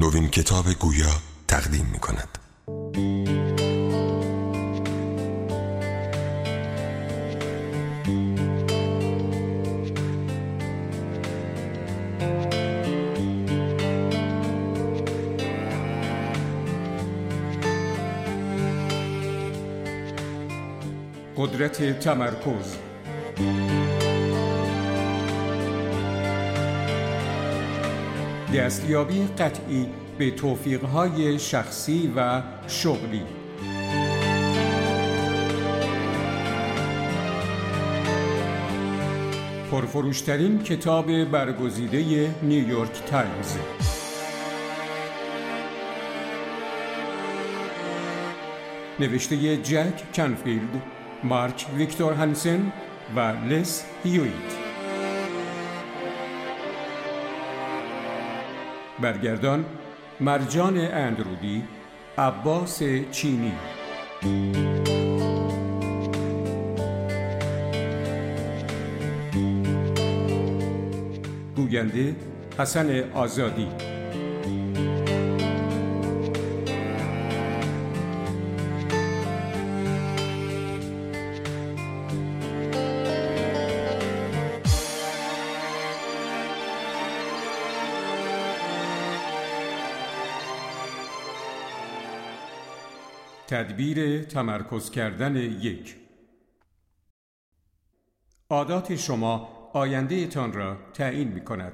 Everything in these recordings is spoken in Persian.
نوین کتاب گویا تقدیم می کند. قدرت تمرکز دستیابی قطعی به توفیقهای شخصی و شغلی. پرفروشترین کتاب برگزیده نیویورک تایمز. نوشته جک کنفیلد مارک ویکتور هانسن و لز هیویت. برگردان مرجان اندرودی عباس چینی. گوینده حسن آزادی. تدبیر تمرکز کردن یک عادات شما آینده تان را تعیین می کند.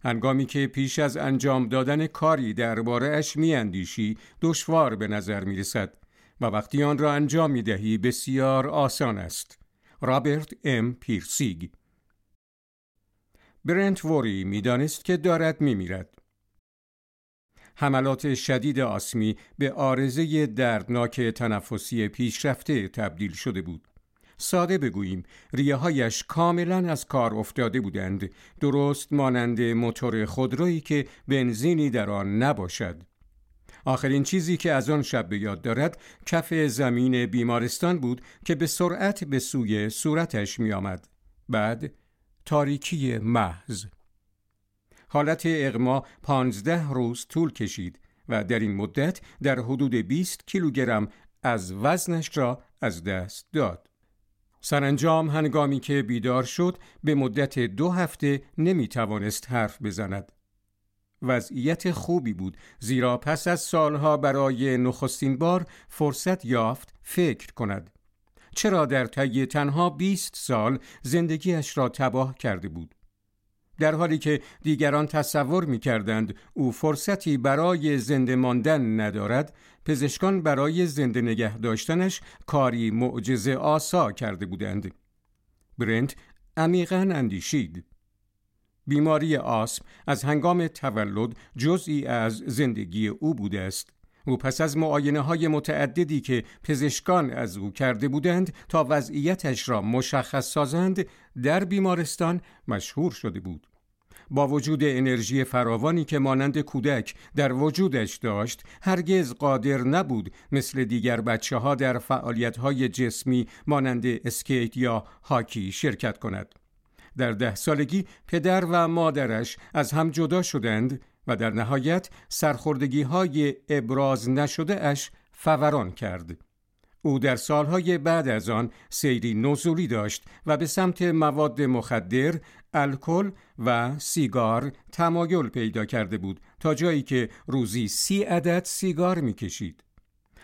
هنگامی که پیش از انجام دادن کاری درباره اش می اندیشی دشوار به نظر می رسد و وقتی آن را انجام می دهی بسیار آسان است. رابرت ام پیرسیگ برنت ووری می دانست که دارد می میرد. حملات شدید آسمی به آرزه دردناک تنفسی پیشرفته تبدیل شده بود. ساده بگوییم ریه هایش کاملا از کار افتاده بودند درست مانند موتور خودرویی که بنزینی در آن نباشد آخرین چیزی که از آن شب به یاد دارد کف زمین بیمارستان بود که به سرعت به سوی صورتش می آمد. بعد تاریکی محض حالت اغما پانزده روز طول کشید و در این مدت در حدود 20 کیلوگرم از وزنش را از دست داد. سرانجام هنگامی که بیدار شد به مدت دو هفته نمی توانست حرف بزند. وضعیت خوبی بود زیرا پس از سالها برای نخستین بار فرصت یافت فکر کند. چرا در طی تنها 20 سال زندگیش را تباه کرده بود؟ در حالی که دیگران تصور می کردند او فرصتی برای زنده ماندن ندارد پزشکان برای زنده نگه داشتنش کاری معجزه آسا کرده بودند. برنت عمیقا اندیشید. بیماری آسم از هنگام تولد جزئی از زندگی او بوده است. او پس از معاینه های متعددی که پزشکان از او کرده بودند تا وضعیتش را مشخص سازند در بیمارستان مشهور شده بود. با وجود انرژی فراوانی که مانند کودک در وجودش داشت هرگز قادر نبود مثل دیگر بچه ها در فعالیت های جسمی مانند اسکیت یا هاکی شرکت کند. در ده سالگی پدر و مادرش از هم جدا شدند و در نهایت سرخوردگی های ابراز نشده اش فوران کرد. او در سالهای بعد از آن سیری نزولی داشت و به سمت مواد مخدر، الکل و سیگار تمایل پیدا کرده بود تا جایی که روزی سی عدد سیگار می‌کشید.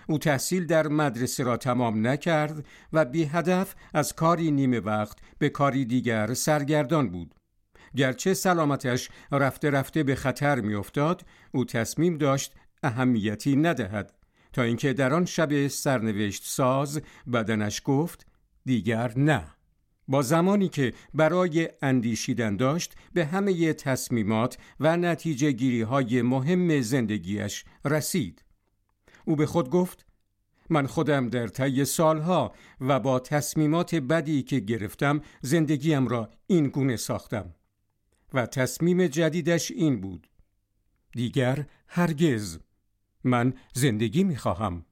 او تحصیل در مدرسه را تمام نکرد و بی هدف از کاری نیمه وقت به کاری دیگر سرگردان بود. گرچه سلامتش رفته رفته به خطر میافتاد او تصمیم داشت اهمیتی ندهد. تا اینکه در آن شب سرنوشت ساز بدنش گفت دیگر نه. با زمانی که برای اندیشیدن داشت به همه تصمیمات و نتیجه گیری های مهم زندگیش رسید. او به خود گفت من خودم در طی سالها و با تصمیمات بدی که گرفتم زندگیم را این گونه ساختم. و تصمیم جدیدش این بود دیگر هرگز من زندگی می خواهم.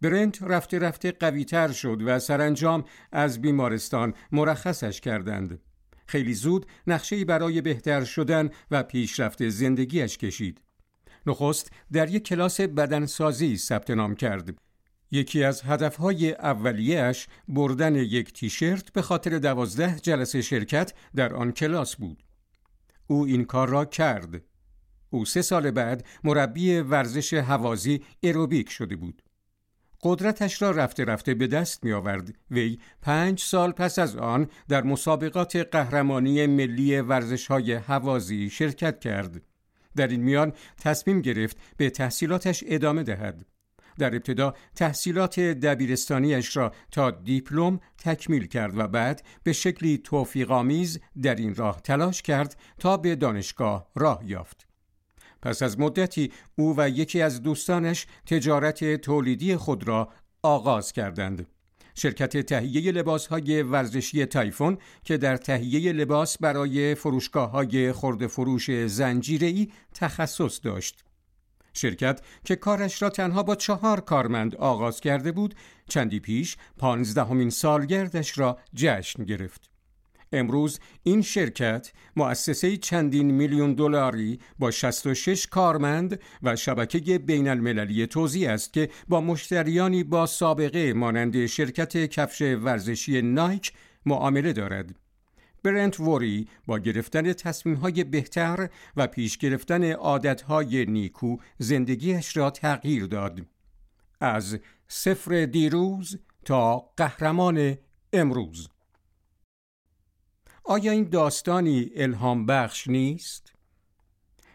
برنت رفته رفته قوی تر شد و سرانجام از بیمارستان مرخصش کردند. خیلی زود نقشه‌ای برای بهتر شدن و پیشرفت زندگیش کشید. نخست در یک کلاس بدنسازی ثبت نام کرد. یکی از هدفهای اولیهش بردن یک تیشرت به خاطر دوازده جلسه شرکت در آن کلاس بود. او این کار را کرد. او سه سال بعد مربی ورزش هوازی ایروبیک شده بود. قدرتش را رفته رفته به دست می آورد. وی پنج سال پس از آن در مسابقات قهرمانی ملی ورزش های هوازی شرکت کرد. در این میان تصمیم گرفت به تحصیلاتش ادامه دهد. در ابتدا تحصیلات دبیرستانیش را تا دیپلم تکمیل کرد و بعد به شکلی توفیقامیز در این راه تلاش کرد تا به دانشگاه راه یافت. پس از مدتی او و یکی از دوستانش تجارت تولیدی خود را آغاز کردند. شرکت تهیه لباس های ورزشی تایفون که در تهیه لباس برای فروشگاه های خرد فروش زنجیری تخصص داشت. شرکت که کارش را تنها با چهار کارمند آغاز کرده بود چندی پیش پانزدهمین سالگردش را جشن گرفت. امروز این شرکت مؤسسه چندین میلیون دلاری با 66 کارمند و شبکه بین المللی توزیع است که با مشتریانی با سابقه مانند شرکت کفش ورزشی نایک معامله دارد. برنت ووری با گرفتن تصمیمهای بهتر و پیش گرفتن عادتهای نیکو زندگیش را تغییر داد. از صفر دیروز تا قهرمان امروز آیا این داستانی الهام بخش نیست؟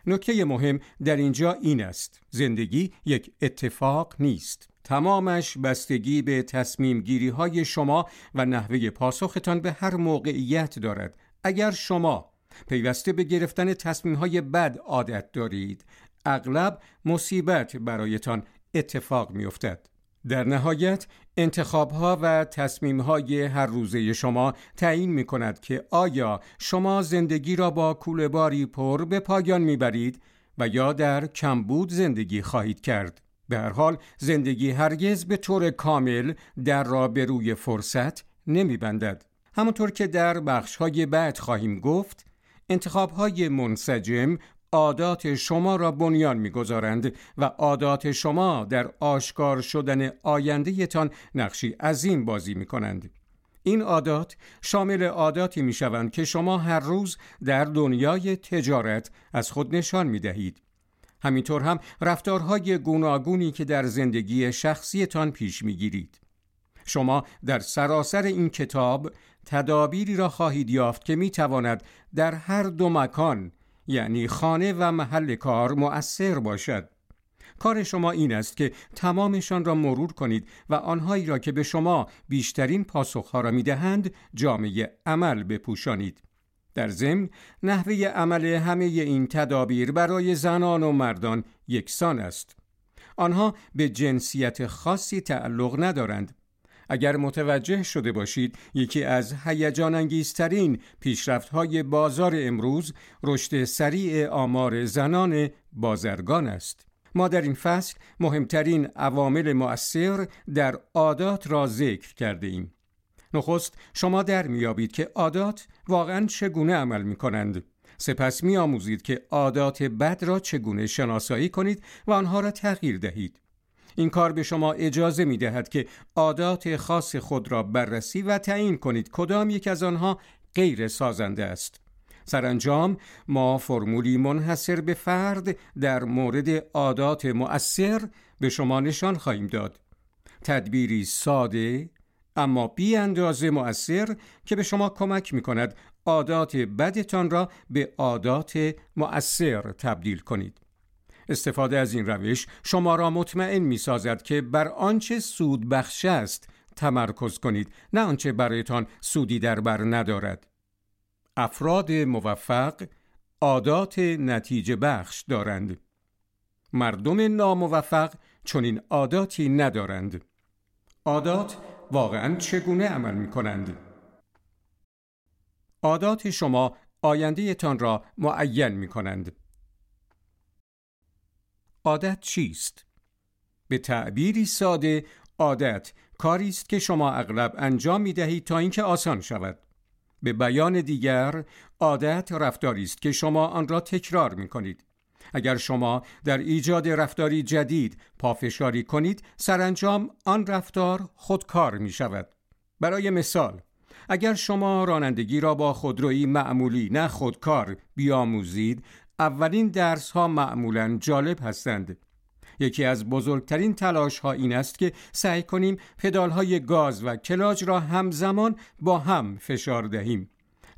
نکته مهم در اینجا این است زندگی یک اتفاق نیست تمامش بستگی به تصمیم گیری های شما و نحوه پاسختان به هر موقعیت دارد اگر شما پیوسته به گرفتن تصمیم های بد عادت دارید اغلب مصیبت برایتان اتفاق میافتد در نهایت انتخابها و تصمیمهای هر روزه شما تعیین می کند که آیا شما زندگی را با کوله باری پر به پایان می‌برید و یا در کمبود زندگی خواهید کرد. به هر حال زندگی هرگز به طور کامل در را به روی فرصت نمی بندد. همونطور که در بخشهای بعد خواهیم گفت انتخابهای منسجم عادات شما را بنیان می‌گذارند و عادات شما در آشکار شدن آینده تان نقشی عظیم بازی می کنند. این عادات شامل عاداتی می شوند که شما هر روز در دنیای تجارت از خود نشان می دهید. همینطور هم رفتارهای گوناگونی که در زندگی شخصیتان پیش می گیرید. شما در سراسر این کتاب تدابیری را خواهید یافت که می تواند در هر دو مکان یعنی خانه و محل کار مؤثر باشد کار شما این است که تمامشان را مرور کنید و آنهایی را که به شما بیشترین پاسخها را می‌دهند جامعه عمل بپوشانید در ضمن نحوه عمل همه این تدابیر برای زنان و مردان یکسان است. آنها به جنسیت خاصی تعلق ندارند. اگر متوجه شده باشید یکی از هیجان انگیزترین پیشرفت های بازار امروز رشد سریع آمار زنان بازرگان است. ما در این فصل مهمترین عوامل مؤثر در عادات را ذکر کرده ایم. نخست شما در میابید که عادات واقعا چگونه عمل می کنند سپس می آموزید که عادات بد را چگونه شناسایی کنید و آنها را تغییر دهید این کار به شما اجازه می دهد که عادات خاص خود را بررسی و تعیین کنید کدام یک از آنها غیر سازنده است. سرانجام ما فرمولی منحصر به فرد در مورد عادات مؤثر به شما نشان خواهیم داد. تدبیری ساده اما بی اندازه مؤثر که به شما کمک می کند عادات بدتان را به عادات مؤثر تبدیل کنید. استفاده از این روش شما را مطمئن می سازد که بر آنچه سود بخش است تمرکز کنید نه آنچه برایتان سودی در بر ندارد. افراد موفق عادات نتیجه بخش دارند. مردم ناموفق چنین عاداتی ندارند. عادات واقعا چگونه عمل می کنند؟ عادات شما آینده تان را معین می کنند عادت چیست؟ به تعبیری ساده عادت کاری است که شما اغلب انجام می دهید تا اینکه آسان شود به بیان دیگر عادت رفتاری است که شما آن را تکرار می کنید اگر شما در ایجاد رفتاری جدید پافشاری کنید سرانجام آن رفتار خودکار می شود برای مثال اگر شما رانندگی را با خودرویی معمولی نه خودکار بیاموزید اولین درس ها معمولا جالب هستند. یکی از بزرگترین تلاش ها این است که سعی کنیم پدال های گاز و کلاج را همزمان با هم فشار دهیم.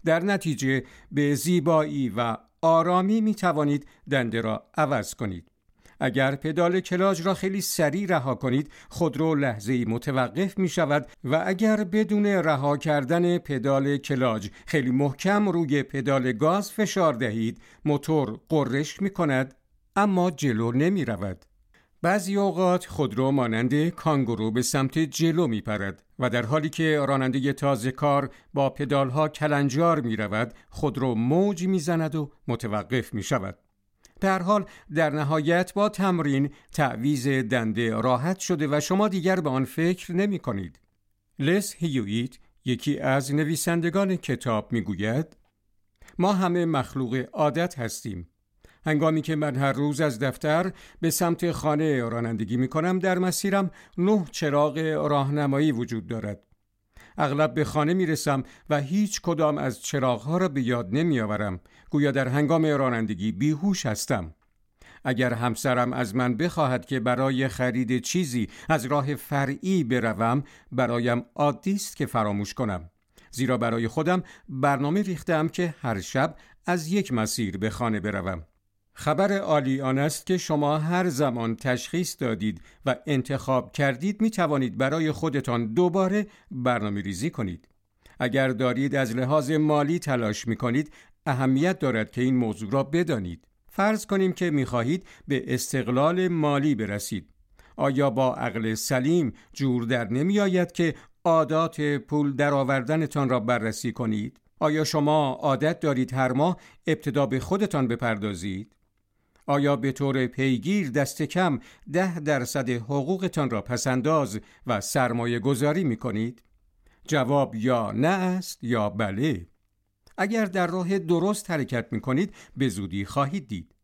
در نتیجه به زیبایی و آرامی می توانید دنده را عوض کنید. اگر پدال کلاج را خیلی سریع رها کنید خودرو لحظه متوقف می شود و اگر بدون رها کردن پدال کلاج خیلی محکم روی پدال گاز فشار دهید موتور قررش می کند اما جلو نمی رود بعضی اوقات خودرو مانند کانگورو به سمت جلو می پرد و در حالی که راننده تازه کار با پدالها کلنجار می رود خودرو موج می زند و متوقف می شود. در حال در نهایت با تمرین تعویز دنده راحت شده و شما دیگر به آن فکر نمی کنید. لس هیویت یکی از نویسندگان کتاب می گوید ما همه مخلوق عادت هستیم هنگامی که من هر روز از دفتر به سمت خانه رانندگی می کنم در مسیرم نه چراغ راهنمایی وجود دارد. اغلب به خانه می رسم و هیچ کدام از چراغها را به یاد نمی آورم. گویا در هنگام رانندگی بیهوش هستم. اگر همسرم از من بخواهد که برای خرید چیزی از راه فرعی بروم برایم عادی است که فراموش کنم زیرا برای خودم برنامه ریختم که هر شب از یک مسیر به خانه بروم خبر عالی آن است که شما هر زمان تشخیص دادید و انتخاب کردید می توانید برای خودتان دوباره برنامه ریزی کنید. اگر دارید از لحاظ مالی تلاش می کنید اهمیت دارد که این موضوع را بدانید. فرض کنیم که می خواهید به استقلال مالی برسید. آیا با عقل سلیم جور در نمی آید که عادات پول درآوردنتان را بررسی کنید؟ آیا شما عادت دارید هر ماه ابتدا به خودتان بپردازید؟ آیا به طور پیگیر دست کم ده درصد حقوقتان را پسنداز و سرمایه گذاری می کنید؟ جواب یا نه است یا بله. اگر در راه درست حرکت می کنید به زودی خواهید دید.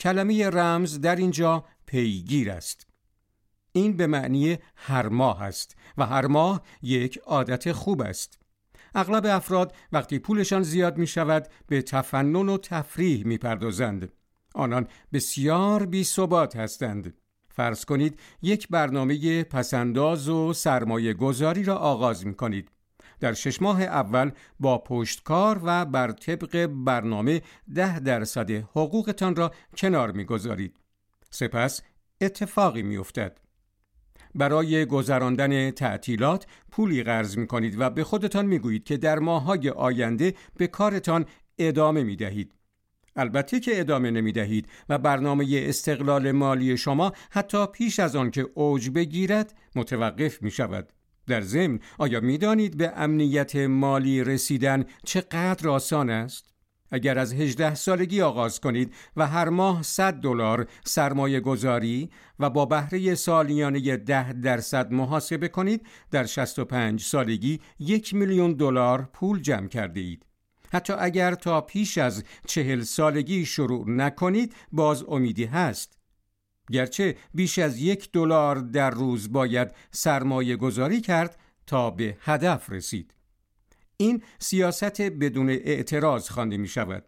کلمه رمز در اینجا پیگیر است. این به معنی هر ماه است و هر ماه یک عادت خوب است. اغلب افراد وقتی پولشان زیاد می شود به تفنن و تفریح می پردازند. آنان بسیار بی ثبات هستند. فرض کنید یک برنامه پسنداز و سرمایه گذاری را آغاز می کنید. در شش ماه اول با پشتکار و بر طبق برنامه ده درصد حقوقتان را کنار می گذارید. سپس اتفاقی می افتد. برای گذراندن تعطیلات پولی قرض می کنید و به خودتان می گویید که در ماهای آینده به کارتان ادامه می دهید. البته که ادامه نمی دهید و برنامه استقلال مالی شما حتی پیش از آن که اوج بگیرد متوقف می شود. در ضمن آیا می دانید به امنیت مالی رسیدن چقدر آسان است؟ اگر از 18 سالگی آغاز کنید و هر ماه 100 دلار سرمایه گذاری و با بهره سالیانه 10 درصد محاسبه کنید در 65 سالگی یک میلیون دلار پول جمع کرده اید. حتی اگر تا پیش از چهل سالگی شروع نکنید باز امیدی هست. گرچه بیش از یک دلار در روز باید سرمایه گذاری کرد تا به هدف رسید. این سیاست بدون اعتراض خوانده می شود.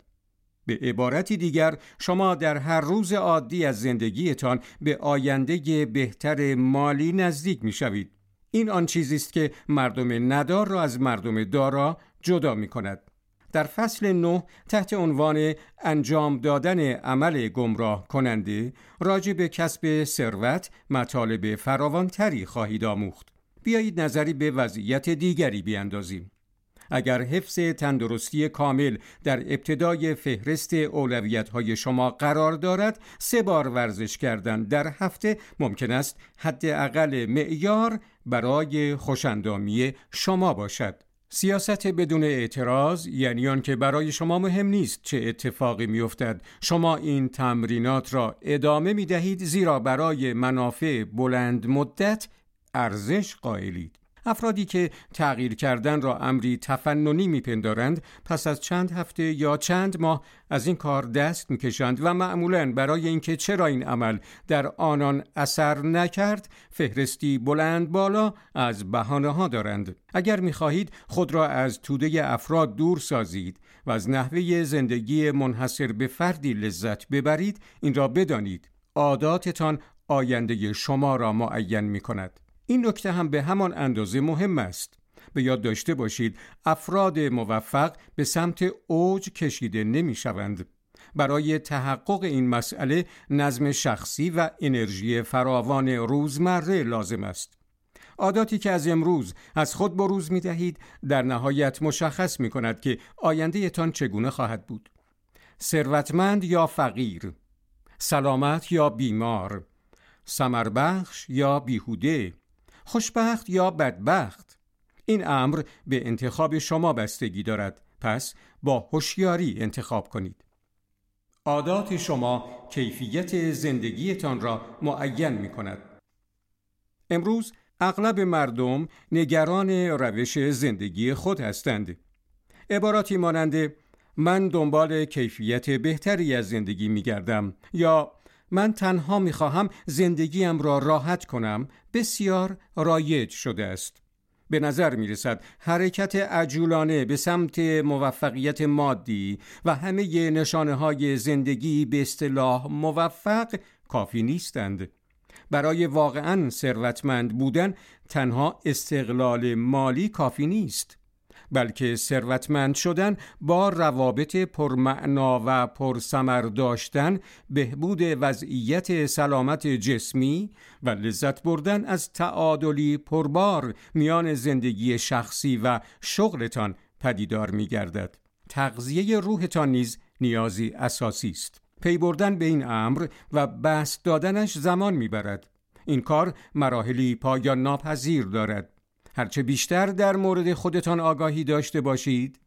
به عبارتی دیگر شما در هر روز عادی از زندگیتان به آینده بهتر مالی نزدیک می شوید. این آن چیزی است که مردم ندار را از مردم دارا جدا می کند. در فصل نه تحت عنوان انجام دادن عمل گمراه کننده راجع به کسب ثروت مطالب فراوانتری خواهید آموخت. بیایید نظری به وضعیت دیگری بیاندازیم. اگر حفظ تندرستی کامل در ابتدای فهرست اولویت های شما قرار دارد سه بار ورزش کردن در هفته ممکن است حداقل معیار برای خوشندامی شما باشد سیاست بدون اعتراض یعنی آن که برای شما مهم نیست چه اتفاقی میافتد. شما این تمرینات را ادامه می دهید زیرا برای منافع بلند مدت ارزش قائلید. افرادی که تغییر کردن را امری تفننی میپندارند پس از چند هفته یا چند ماه از این کار دست می‌کشند و معمولا برای اینکه چرا این عمل در آنان اثر نکرد فهرستی بلند بالا از بهانه ها دارند اگر می‌خواهید خود را از توده افراد دور سازید و از نحوه زندگی منحصر به فردی لذت ببرید این را بدانید عاداتتان آینده شما را معین می کند. این نکته هم به همان اندازه مهم است. به یاد داشته باشید افراد موفق به سمت اوج کشیده نمی شوند. برای تحقق این مسئله نظم شخصی و انرژی فراوان روزمره لازم است. عاداتی که از امروز از خود بروز می دهید در نهایت مشخص می کند که آینده تان چگونه خواهد بود. ثروتمند یا فقیر، سلامت یا بیمار، سمربخش یا بیهوده، خوشبخت یا بدبخت؟ این امر به انتخاب شما بستگی دارد. پس با هوشیاری انتخاب کنید. عادات شما کیفیت زندگیتان را معین می کند امروز اغلب مردم نگران روش زندگی خود هستند. عباراتی مانند من دنبال کیفیت بهتری از زندگی می گردم یا من تنها می خواهم زندگیم را راحت کنم. بسیار رایج شده است. به نظر می رسد حرکت عجولانه به سمت موفقیت مادی و همه نشانه های زندگی به اصطلاح موفق کافی نیستند. برای واقعا ثروتمند بودن تنها استقلال مالی کافی نیست. بلکه ثروتمند شدن با روابط پرمعنا و پرثمر داشتن بهبود وضعیت سلامت جسمی و لذت بردن از تعادلی پربار میان زندگی شخصی و شغلتان پدیدار می گردد. تغذیه روحتان نیز نیازی اساسی است. پی بردن به این امر و بست دادنش زمان می‌برد. این کار مراحلی پایان ناپذیر دارد. هرچه بیشتر در مورد خودتان آگاهی داشته باشید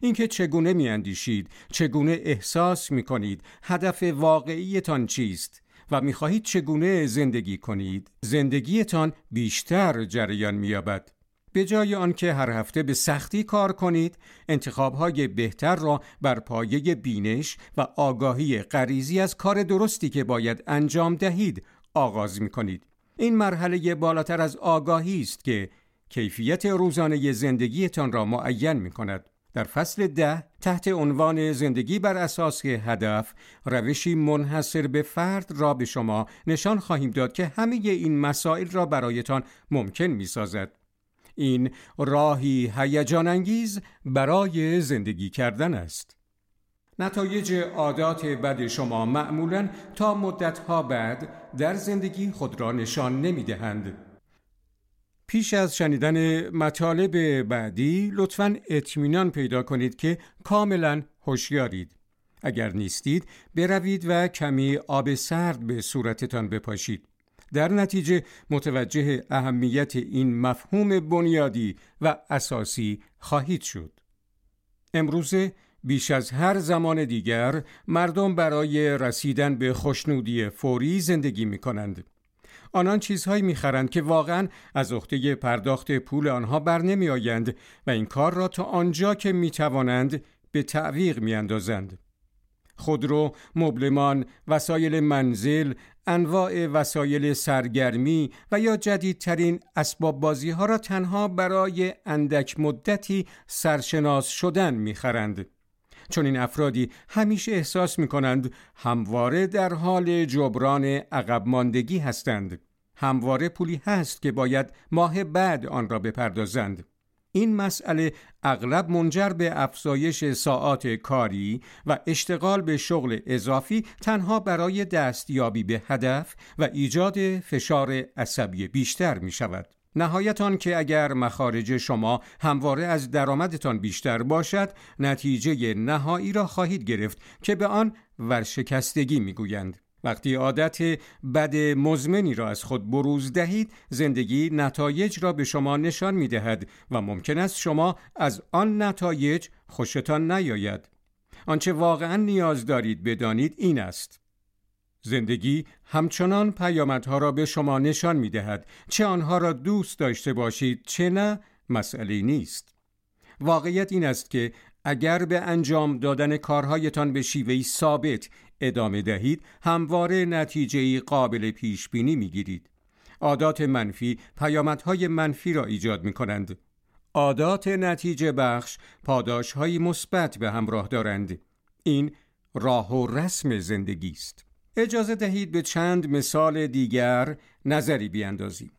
اینکه چگونه میاندیشید چگونه احساس می‌کنید هدف واقعیتان چیست و می‌خواهید چگونه زندگی کنید زندگیتان بیشتر جریان مییابد به جای آنکه هر هفته به سختی کار کنید انتخابهای بهتر را بر پایه بینش و آگاهی غریزی از کار درستی که باید انجام دهید آغاز می کنید. این مرحله بالاتر از آگاهی است که کیفیت روزانه زندگیتان را معین می کند. در فصل ده تحت عنوان زندگی بر اساس هدف روشی منحصر به فرد را به شما نشان خواهیم داد که همه این مسائل را برایتان ممکن می سازد. این راهی هیجان انگیز برای زندگی کردن است. نتایج عادات بد شما معمولا تا مدتها بعد در زندگی خود را نشان نمی دهند. پیش از شنیدن مطالب بعدی لطفا اطمینان پیدا کنید که کاملا هوشیارید. اگر نیستید بروید و کمی آب سرد به صورتتان بپاشید. در نتیجه متوجه اهمیت این مفهوم بنیادی و اساسی خواهید شد. امروزه بیش از هر زمان دیگر مردم برای رسیدن به خوشنودی فوری زندگی می کنند. آنان چیزهایی می‌خرند که واقعا از عهده پرداخت پول آنها بر نمی آیند و این کار را تا آنجا که می توانند به تعویق می اندازند. خودرو، مبلمان، وسایل منزل، انواع وسایل سرگرمی و یا جدیدترین اسباب بازی ها را تنها برای اندک مدتی سرشناس شدن می‌خرند. چون این افرادی همیشه احساس می کنند همواره در حال جبران عقب ماندگی هستند. همواره پولی هست که باید ماه بعد آن را بپردازند. این مسئله اغلب منجر به افزایش ساعات کاری و اشتغال به شغل اضافی تنها برای دستیابی به هدف و ایجاد فشار عصبی بیشتر می شود. نهایتان که اگر مخارج شما همواره از درآمدتان بیشتر باشد نتیجه نهایی را خواهید گرفت که به آن ورشکستگی می‌گویند. وقتی عادت بد مزمنی را از خود بروز دهید زندگی نتایج را به شما نشان می دهد و ممکن است شما از آن نتایج خوشتان نیاید. آنچه واقعا نیاز دارید بدانید این است. زندگی همچنان پیامدها را به شما نشان می دهد چه آنها را دوست داشته باشید چه نه مسئله نیست. واقعیت این است که اگر به انجام دادن کارهایتان به شیوهی ثابت ادامه دهید همواره نتیجه قابل پیش بینی می گیرید عادات منفی پیامدهای منفی را ایجاد می کنند عادات نتیجه بخش پاداش های مثبت به همراه دارند. این راه و رسم زندگی است. اجازه دهید به چند مثال دیگر نظری بیاندازیم.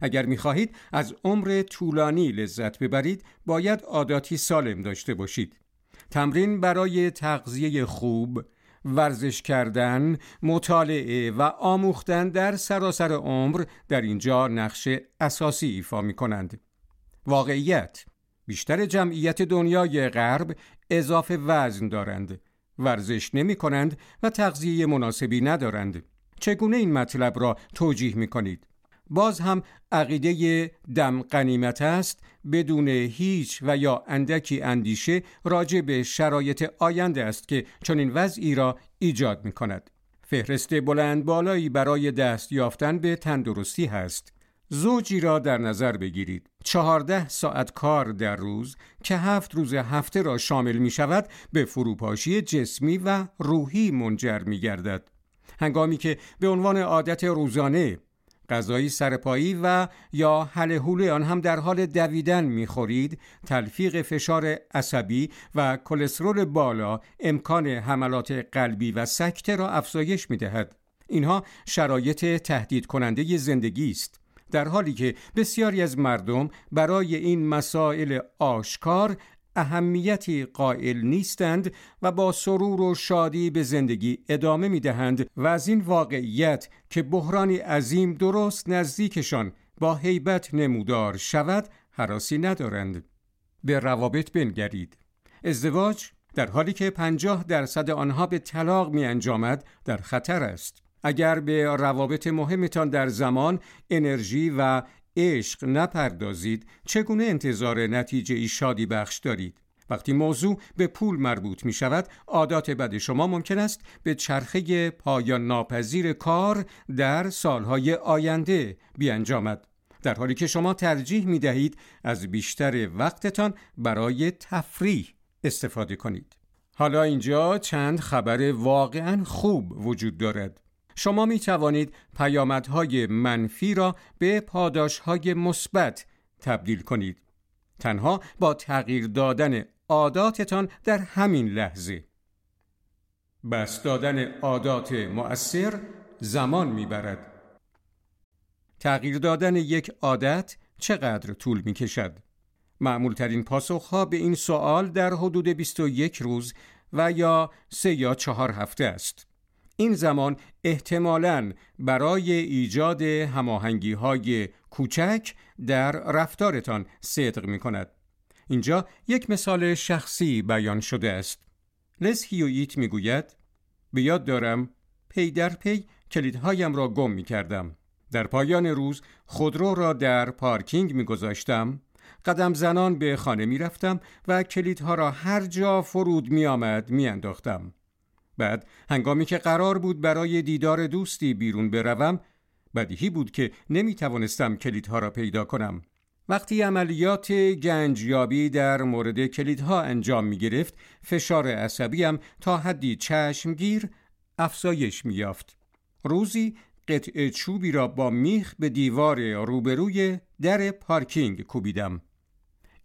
اگر می‌خواهید از عمر طولانی لذت ببرید باید عاداتی سالم داشته باشید. تمرین برای تغذیه خوب ورزش کردن، مطالعه و آموختن در سراسر عمر در اینجا نقش اساسی ایفا می کنند. واقعیت بیشتر جمعیت دنیای غرب اضافه وزن دارند. ورزش نمی کنند و تغذیه مناسبی ندارند چگونه این مطلب را توجیه می کنید؟ باز هم عقیده دم قنیمت است بدون هیچ و یا اندکی اندیشه راجع به شرایط آینده است که چنین وضعی را ایجاد می کند. فهرست بلند بالایی برای دست یافتن به تندرستی هست. زوجی را در نظر بگیرید. چهارده ساعت کار در روز که هفت روز هفته را شامل می شود به فروپاشی جسمی و روحی منجر می گردد. هنگامی که به عنوان عادت روزانه غذایی سرپایی و یا حل آن هم در حال دویدن می‌خورید تلفیق فشار عصبی و کلسترول بالا امکان حملات قلبی و سکته را افزایش می‌دهد اینها شرایط تهدید کننده زندگی است در حالی که بسیاری از مردم برای این مسائل آشکار اهمیتی قائل نیستند و با سرور و شادی به زندگی ادامه می دهند و از این واقعیت که بحرانی عظیم درست نزدیکشان با هیبت نمودار شود حراسی ندارند. به روابط بنگرید. ازدواج در حالی که پنجاه درصد آنها به طلاق می انجامد در خطر است. اگر به روابط مهمتان در زمان انرژی و عشق نپردازید چگونه انتظار نتیجه ای شادی بخش دارید؟ وقتی موضوع به پول مربوط می شود عادات بد شما ممکن است به چرخه پایان ناپذیر کار در سالهای آینده بیانجامد. در حالی که شما ترجیح می دهید از بیشتر وقتتان برای تفریح استفاده کنید. حالا اینجا چند خبر واقعا خوب وجود دارد. شما می توانید پیامدهای منفی را به پاداشهای مثبت تبدیل کنید. تنها با تغییر دادن عاداتتان در همین لحظه. بس دادن عادات مؤثر زمان می‌برد. تغییر دادن یک عادت چقدر طول می کشد؟ معمول ترین پاسخ ها به این سوال در حدود 21 روز و یا سه یا چهار هفته است. این زمان احتمالاً برای ایجاد هماهنگی های کوچک در رفتارتان صدق می کند. اینجا یک مثال شخصی بیان شده است. لز هیویت می گوید به یاد دارم پی در پی کلیدهایم را گم می کردم. در پایان روز خودرو را در پارکینگ می گذاشتم. قدم زنان به خانه می رفتم و کلیدها را هر جا فرود می آمد می انداختم. بعد هنگامی که قرار بود برای دیدار دوستی بیرون بروم بدیهی بود که نمی توانستم کلیدها را پیدا کنم. وقتی عملیات گنجیابی در مورد کلیدها انجام می گرفت فشار عصبیم تا حدی چشمگیر افزایش می یافت روزی قطعه چوبی را با میخ به دیوار روبروی در پارکینگ کوبیدم.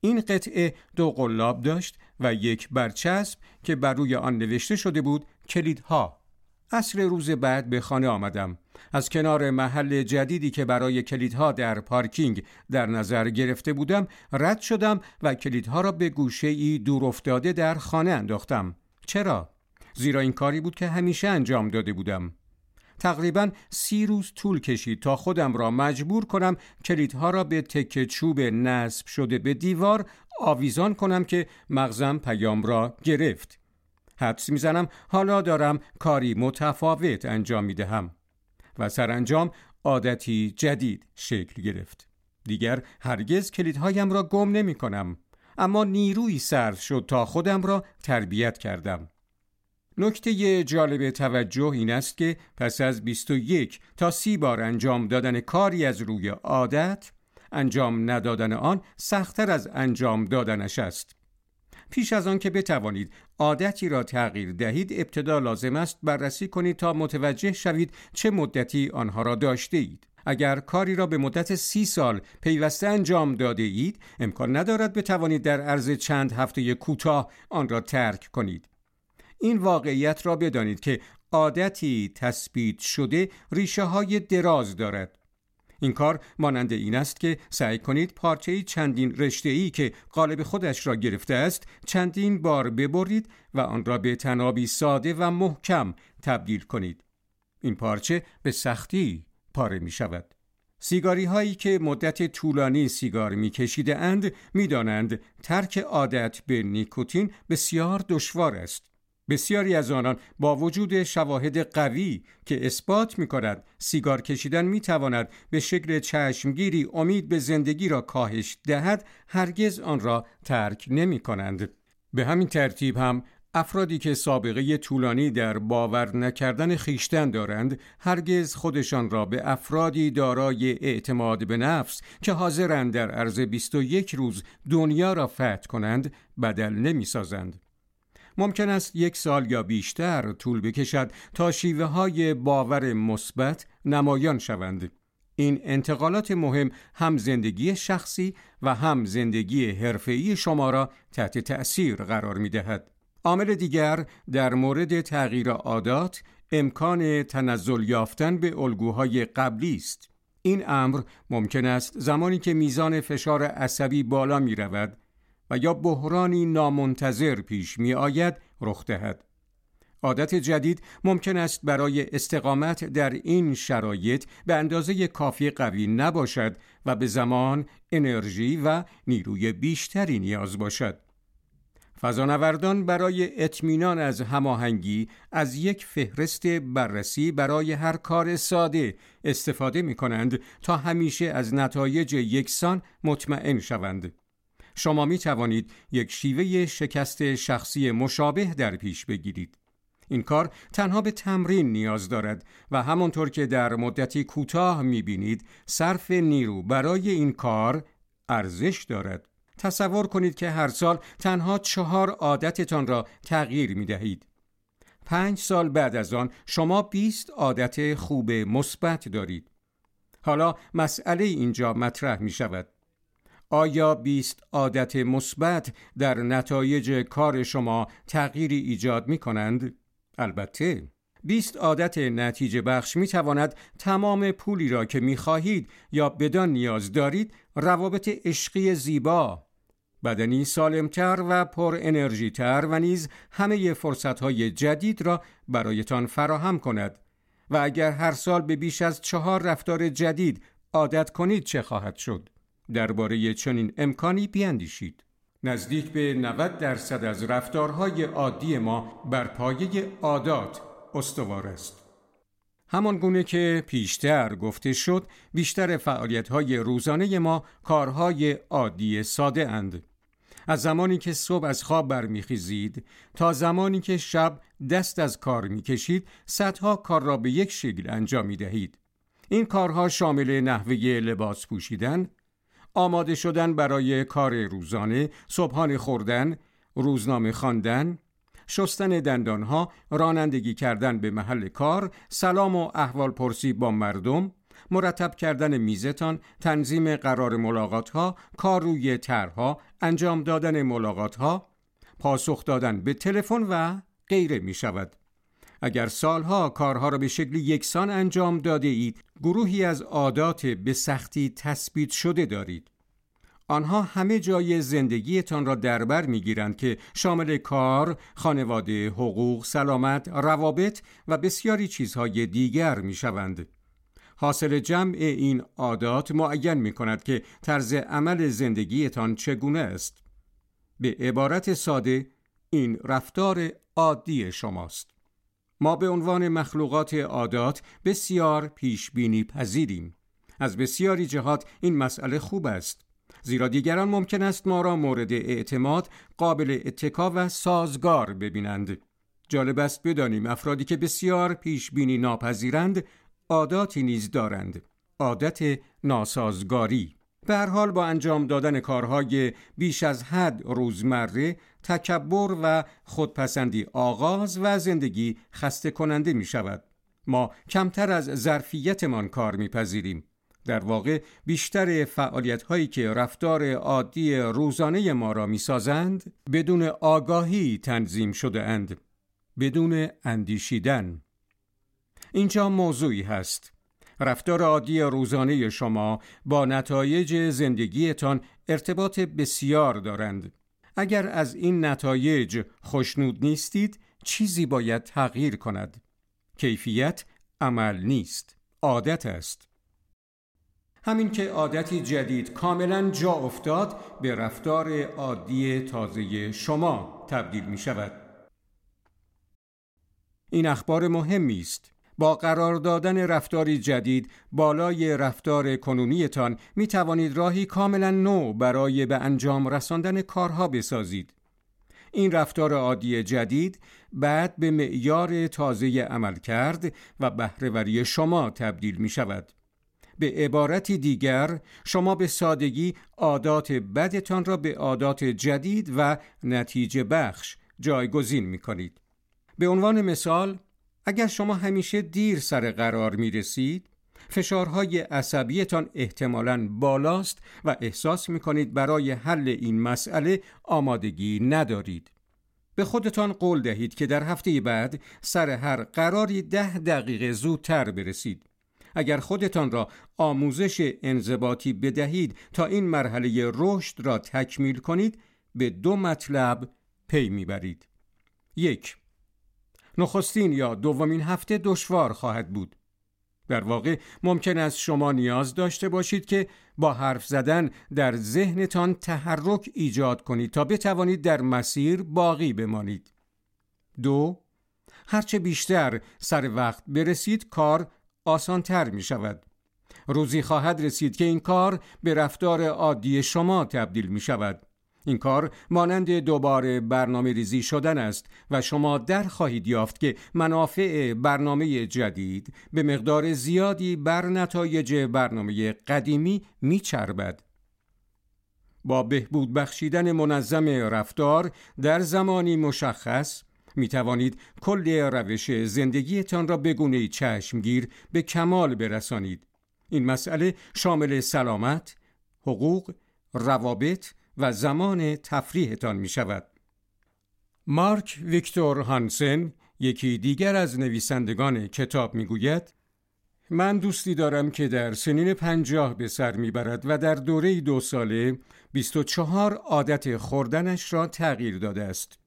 این قطعه دو قلاب داشت و یک برچسب که بر روی آن نوشته شده بود کلیدها. عصر روز بعد به خانه آمدم. از کنار محل جدیدی که برای کلیدها در پارکینگ در نظر گرفته بودم رد شدم و کلیدها را به گوشه ای دور افتاده در خانه انداختم. چرا؟ زیرا این کاری بود که همیشه انجام داده بودم. تقریبا سی روز طول کشید تا خودم را مجبور کنم کلیدها را به تکه چوب نصب شده به دیوار آویزان کنم که مغزم پیام را گرفت. حدس می‌زنم حالا دارم کاری متفاوت انجام می دهم و سرانجام عادتی جدید شکل گرفت. دیگر هرگز کلیدهایم را گم نمی کنم اما نیروی صرف شد تا خودم را تربیت کردم. نکته جالب توجه این است که پس از 21 تا 30 بار انجام دادن کاری از روی عادت انجام ندادن آن سختتر از انجام دادنش است. پیش از آن که بتوانید عادتی را تغییر دهید ابتدا لازم است بررسی کنید تا متوجه شوید چه مدتی آنها را داشته اید اگر کاری را به مدت سی سال پیوسته انجام داده اید امکان ندارد بتوانید در عرض چند هفته کوتاه آن را ترک کنید. این واقعیت را بدانید که عادتی تثبیت شده ریشه های دراز دارد. این کار مانند این است که سعی کنید پارچه چندین رشته ای که قالب خودش را گرفته است چندین بار ببرید و آن را به تنابی ساده و محکم تبدیل کنید. این پارچه به سختی پاره می شود سیگاری هایی که مدت طولانی سیگار می کشیده اند می دانند ترک عادت به نیکوتین بسیار دشوار است. بسیاری از آنان با وجود شواهد قوی که اثبات می کند سیگار کشیدن می تواند به شکل چشمگیری امید به زندگی را کاهش دهد هرگز آن را ترک نمی کنند. به همین ترتیب هم افرادی که سابقه طولانی در باور نکردن خیشتن دارند هرگز خودشان را به افرادی دارای اعتماد به نفس که حاضرند در عرض 21 روز دنیا را فتح کنند بدل نمی سازند. ممکن است یک سال یا بیشتر طول بکشد تا شیوه های باور مثبت نمایان شوند. این انتقالات مهم هم زندگی شخصی و هم زندگی حرفه‌ای شما را تحت تأثیر قرار می دهد. عامل دیگر در مورد تغییر عادات امکان تنزل یافتن به الگوهای قبلی است. این امر ممکن است زمانی که میزان فشار عصبی بالا می رود یا بحرانی نامنتظر پیش می آید رخ دهد. عادت جدید ممکن است برای استقامت در این شرایط به اندازه کافی قوی نباشد و به زمان، انرژی و نیروی بیشتری نیاز باشد. فضانوردان برای اطمینان از هماهنگی از یک فهرست بررسی برای هر کار ساده استفاده می کنند تا همیشه از نتایج یکسان مطمئن شوند. شما می توانید یک شیوه شکست شخصی مشابه در پیش بگیرید. این کار تنها به تمرین نیاز دارد و همانطور که در مدتی کوتاه می بینید صرف نیرو برای این کار ارزش دارد. تصور کنید که هر سال تنها چهار عادتتان را تغییر می دهید. پنج سال بعد از آن شما 20 عادت خوب مثبت دارید. حالا مسئله اینجا مطرح می شود. آیا 20 عادت مثبت در نتایج کار شما تغییری ایجاد می کنند؟ البته 20 عادت نتیجه بخش می تواند تمام پولی را که می خواهید یا بدان نیاز دارید روابط عشقی زیبا بدنی سالمتر و پر انرژی تر و نیز همه فرصت های جدید را برایتان فراهم کند و اگر هر سال به بیش از چهار رفتار جدید عادت کنید چه خواهد شد؟ درباره چنین امکانی بیاندیشید. نزدیک به 90 درصد از رفتارهای عادی ما بر پایه عادات استوار است. همان گونه که پیشتر گفته شد بیشتر فعالیت های روزانه ما کارهای عادی ساده اند. از زمانی که صبح از خواب برمیخیزید تا زمانی که شب دست از کار می‌کشید صدها کار را به یک شکل انجام می دهید. این کارها شامل نحوه لباس پوشیدن، آماده شدن برای کار روزانه، صبحانه خوردن، روزنامه خواندن، شستن دندانها، رانندگی کردن به محل کار، سلام و احوال پرسی با مردم، مرتب کردن میزتان، تنظیم قرار ملاقات ها، کار روی طرحها، انجام دادن ملاقات ها، پاسخ دادن به تلفن و غیره می شود. اگر سالها کارها را به شکل یکسان انجام داده اید گروهی از عادات به سختی تثبیت شده دارید آنها همه جای زندگیتان را دربر می‌گیرند که شامل کار، خانواده، حقوق، سلامت، روابط و بسیاری چیزهای دیگر می شوند. حاصل جمع این عادات معین می کند که طرز عمل زندگیتان چگونه است. به عبارت ساده این رفتار عادی شماست. ما به عنوان مخلوقات عادات بسیار پیش بینی پذیریم. از بسیاری جهات این مسئله خوب است. زیرا دیگران ممکن است ما را مورد اعتماد، قابل اتکا و سازگار ببینند. جالب است بدانیم افرادی که بسیار پیش بینی ناپذیرند عاداتی نیز دارند عادت ناسازگاری به هر حال با انجام دادن کارهای بیش از حد روزمره تکبر و خودپسندی آغاز و زندگی خسته کننده می شود ما کمتر از ظرفیتمان کار میپذیریم. در واقع بیشتر فعالیت هایی که رفتار عادی روزانه ما را می‌سازند بدون آگاهی تنظیم شده اند بدون اندیشیدن. اینجا موضوعی هست. رفتار عادی روزانه شما با نتایج زندگیتان ارتباط بسیار دارند. اگر از این نتایج خوشنود نیستید چیزی باید تغییر کند. کیفیت عمل نیست عادت است. همین که عادتی جدید کاملا جا افتاد به رفتار عادی تازه شما تبدیل می شود این اخبار مهمی است با قرار دادن رفتاری جدید بالای رفتار کنونیتان می توانید راهی کاملا نو برای به انجام رساندن کارها بسازید این رفتار عادی جدید بعد به معیار تازه عمل کرد و بهرهوری شما تبدیل می شود. به عبارتی دیگر شما به سادگی عادات بدتان را به عادات جدید و نتیجه بخش جایگزین می کنید. به عنوان مثال اگر شما همیشه دیر سر قرار می رسید فشارهای عصبیتان احتمالاً بالاست و احساس می کنید برای حل این مسئله آمادگی ندارید. به خودتان قول دهید که در هفته بعد سر هر قراری ده دقیقه زودتر برسید. اگر خودتان را آموزش انضباطی بدهید تا این مرحله رشد را تکمیل کنید به دو مطلب پی می‌برید. یک نخستین یا دومین هفته دشوار خواهد بود. در واقع ممکن است شما نیاز داشته باشید که با حرف زدن در ذهنتان تحرک ایجاد کنید تا بتوانید در مسیر باقی بمانید. دو هرچه بیشتر سر وقت برسید کار آسانتر می شود. روزی خواهد رسید که این کار به رفتار عادی شما تبدیل می شود. این کار مانند دوباره برنامه ریزی شدن است و شما در خواهید یافت که منافع برنامه جدید به مقدار زیادی بر نتایج برنامه قدیمی میچربد. با بهبود بخشیدن منظم رفتار در زمانی مشخص می توانید کل روش زندگیتان را به گونه چشمگیر به کمال برسانید. این مسئله شامل سلامت، حقوق، روابط و زمان تفریحتان می شود. مارک ویکتور هانسن یکی دیگر از نویسندگان کتاب می گوید من دوستی دارم که در سنین پنجاه به سر می‌برد و در دوره دو ساله 24 عادت خوردنش را تغییر داده است.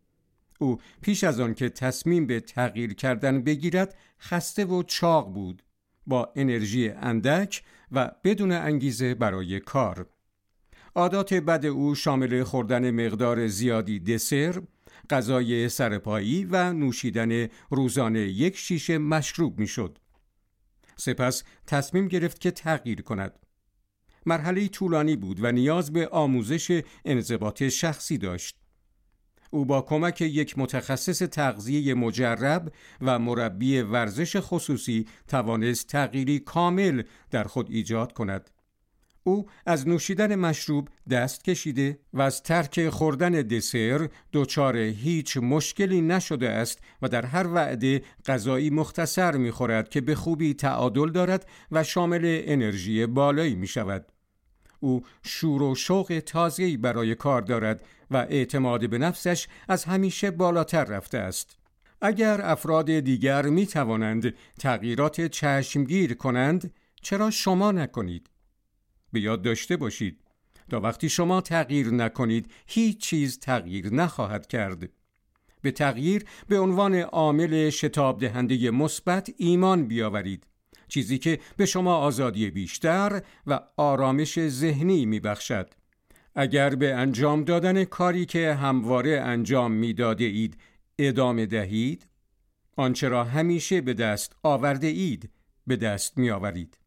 او پیش از آن که تصمیم به تغییر کردن بگیرد خسته و چاق بود با انرژی اندک و بدون انگیزه برای کار. عادات بد او شامل خوردن مقدار زیادی دسر، غذای سرپایی و نوشیدن روزانه یک شیشه مشروب می‌شد. سپس تصمیم گرفت که تغییر کند. مرحله طولانی بود و نیاز به آموزش انضباط شخصی داشت. او با کمک یک متخصص تغذیه مجرب و مربی ورزش خصوصی توانست تغییری کامل در خود ایجاد کند. او از نوشیدن مشروب دست کشیده و از ترک خوردن دسر دچار هیچ مشکلی نشده است و در هر وعده غذایی مختصر می‌خورد که به خوبی تعادل دارد و شامل انرژی بالایی می شود. او شور و شوق تازه‌ای برای کار دارد و اعتماد به نفسش از همیشه بالاتر رفته است. اگر افراد دیگر می توانند تغییرات چشمگیر کنند چرا شما نکنید؟ به یاد داشته باشید. تا وقتی شما تغییر نکنید هیچ چیز تغییر نخواهد کرد. به تغییر به عنوان عامل شتاب دهنده مثبت ایمان بیاورید. چیزی که به شما آزادی بیشتر و آرامش ذهنی میبخشد. اگر به انجام دادن کاری که همواره انجام می‌داده اید ادامه دهید آنچه را همیشه به دست آورده اید به دست می آورید.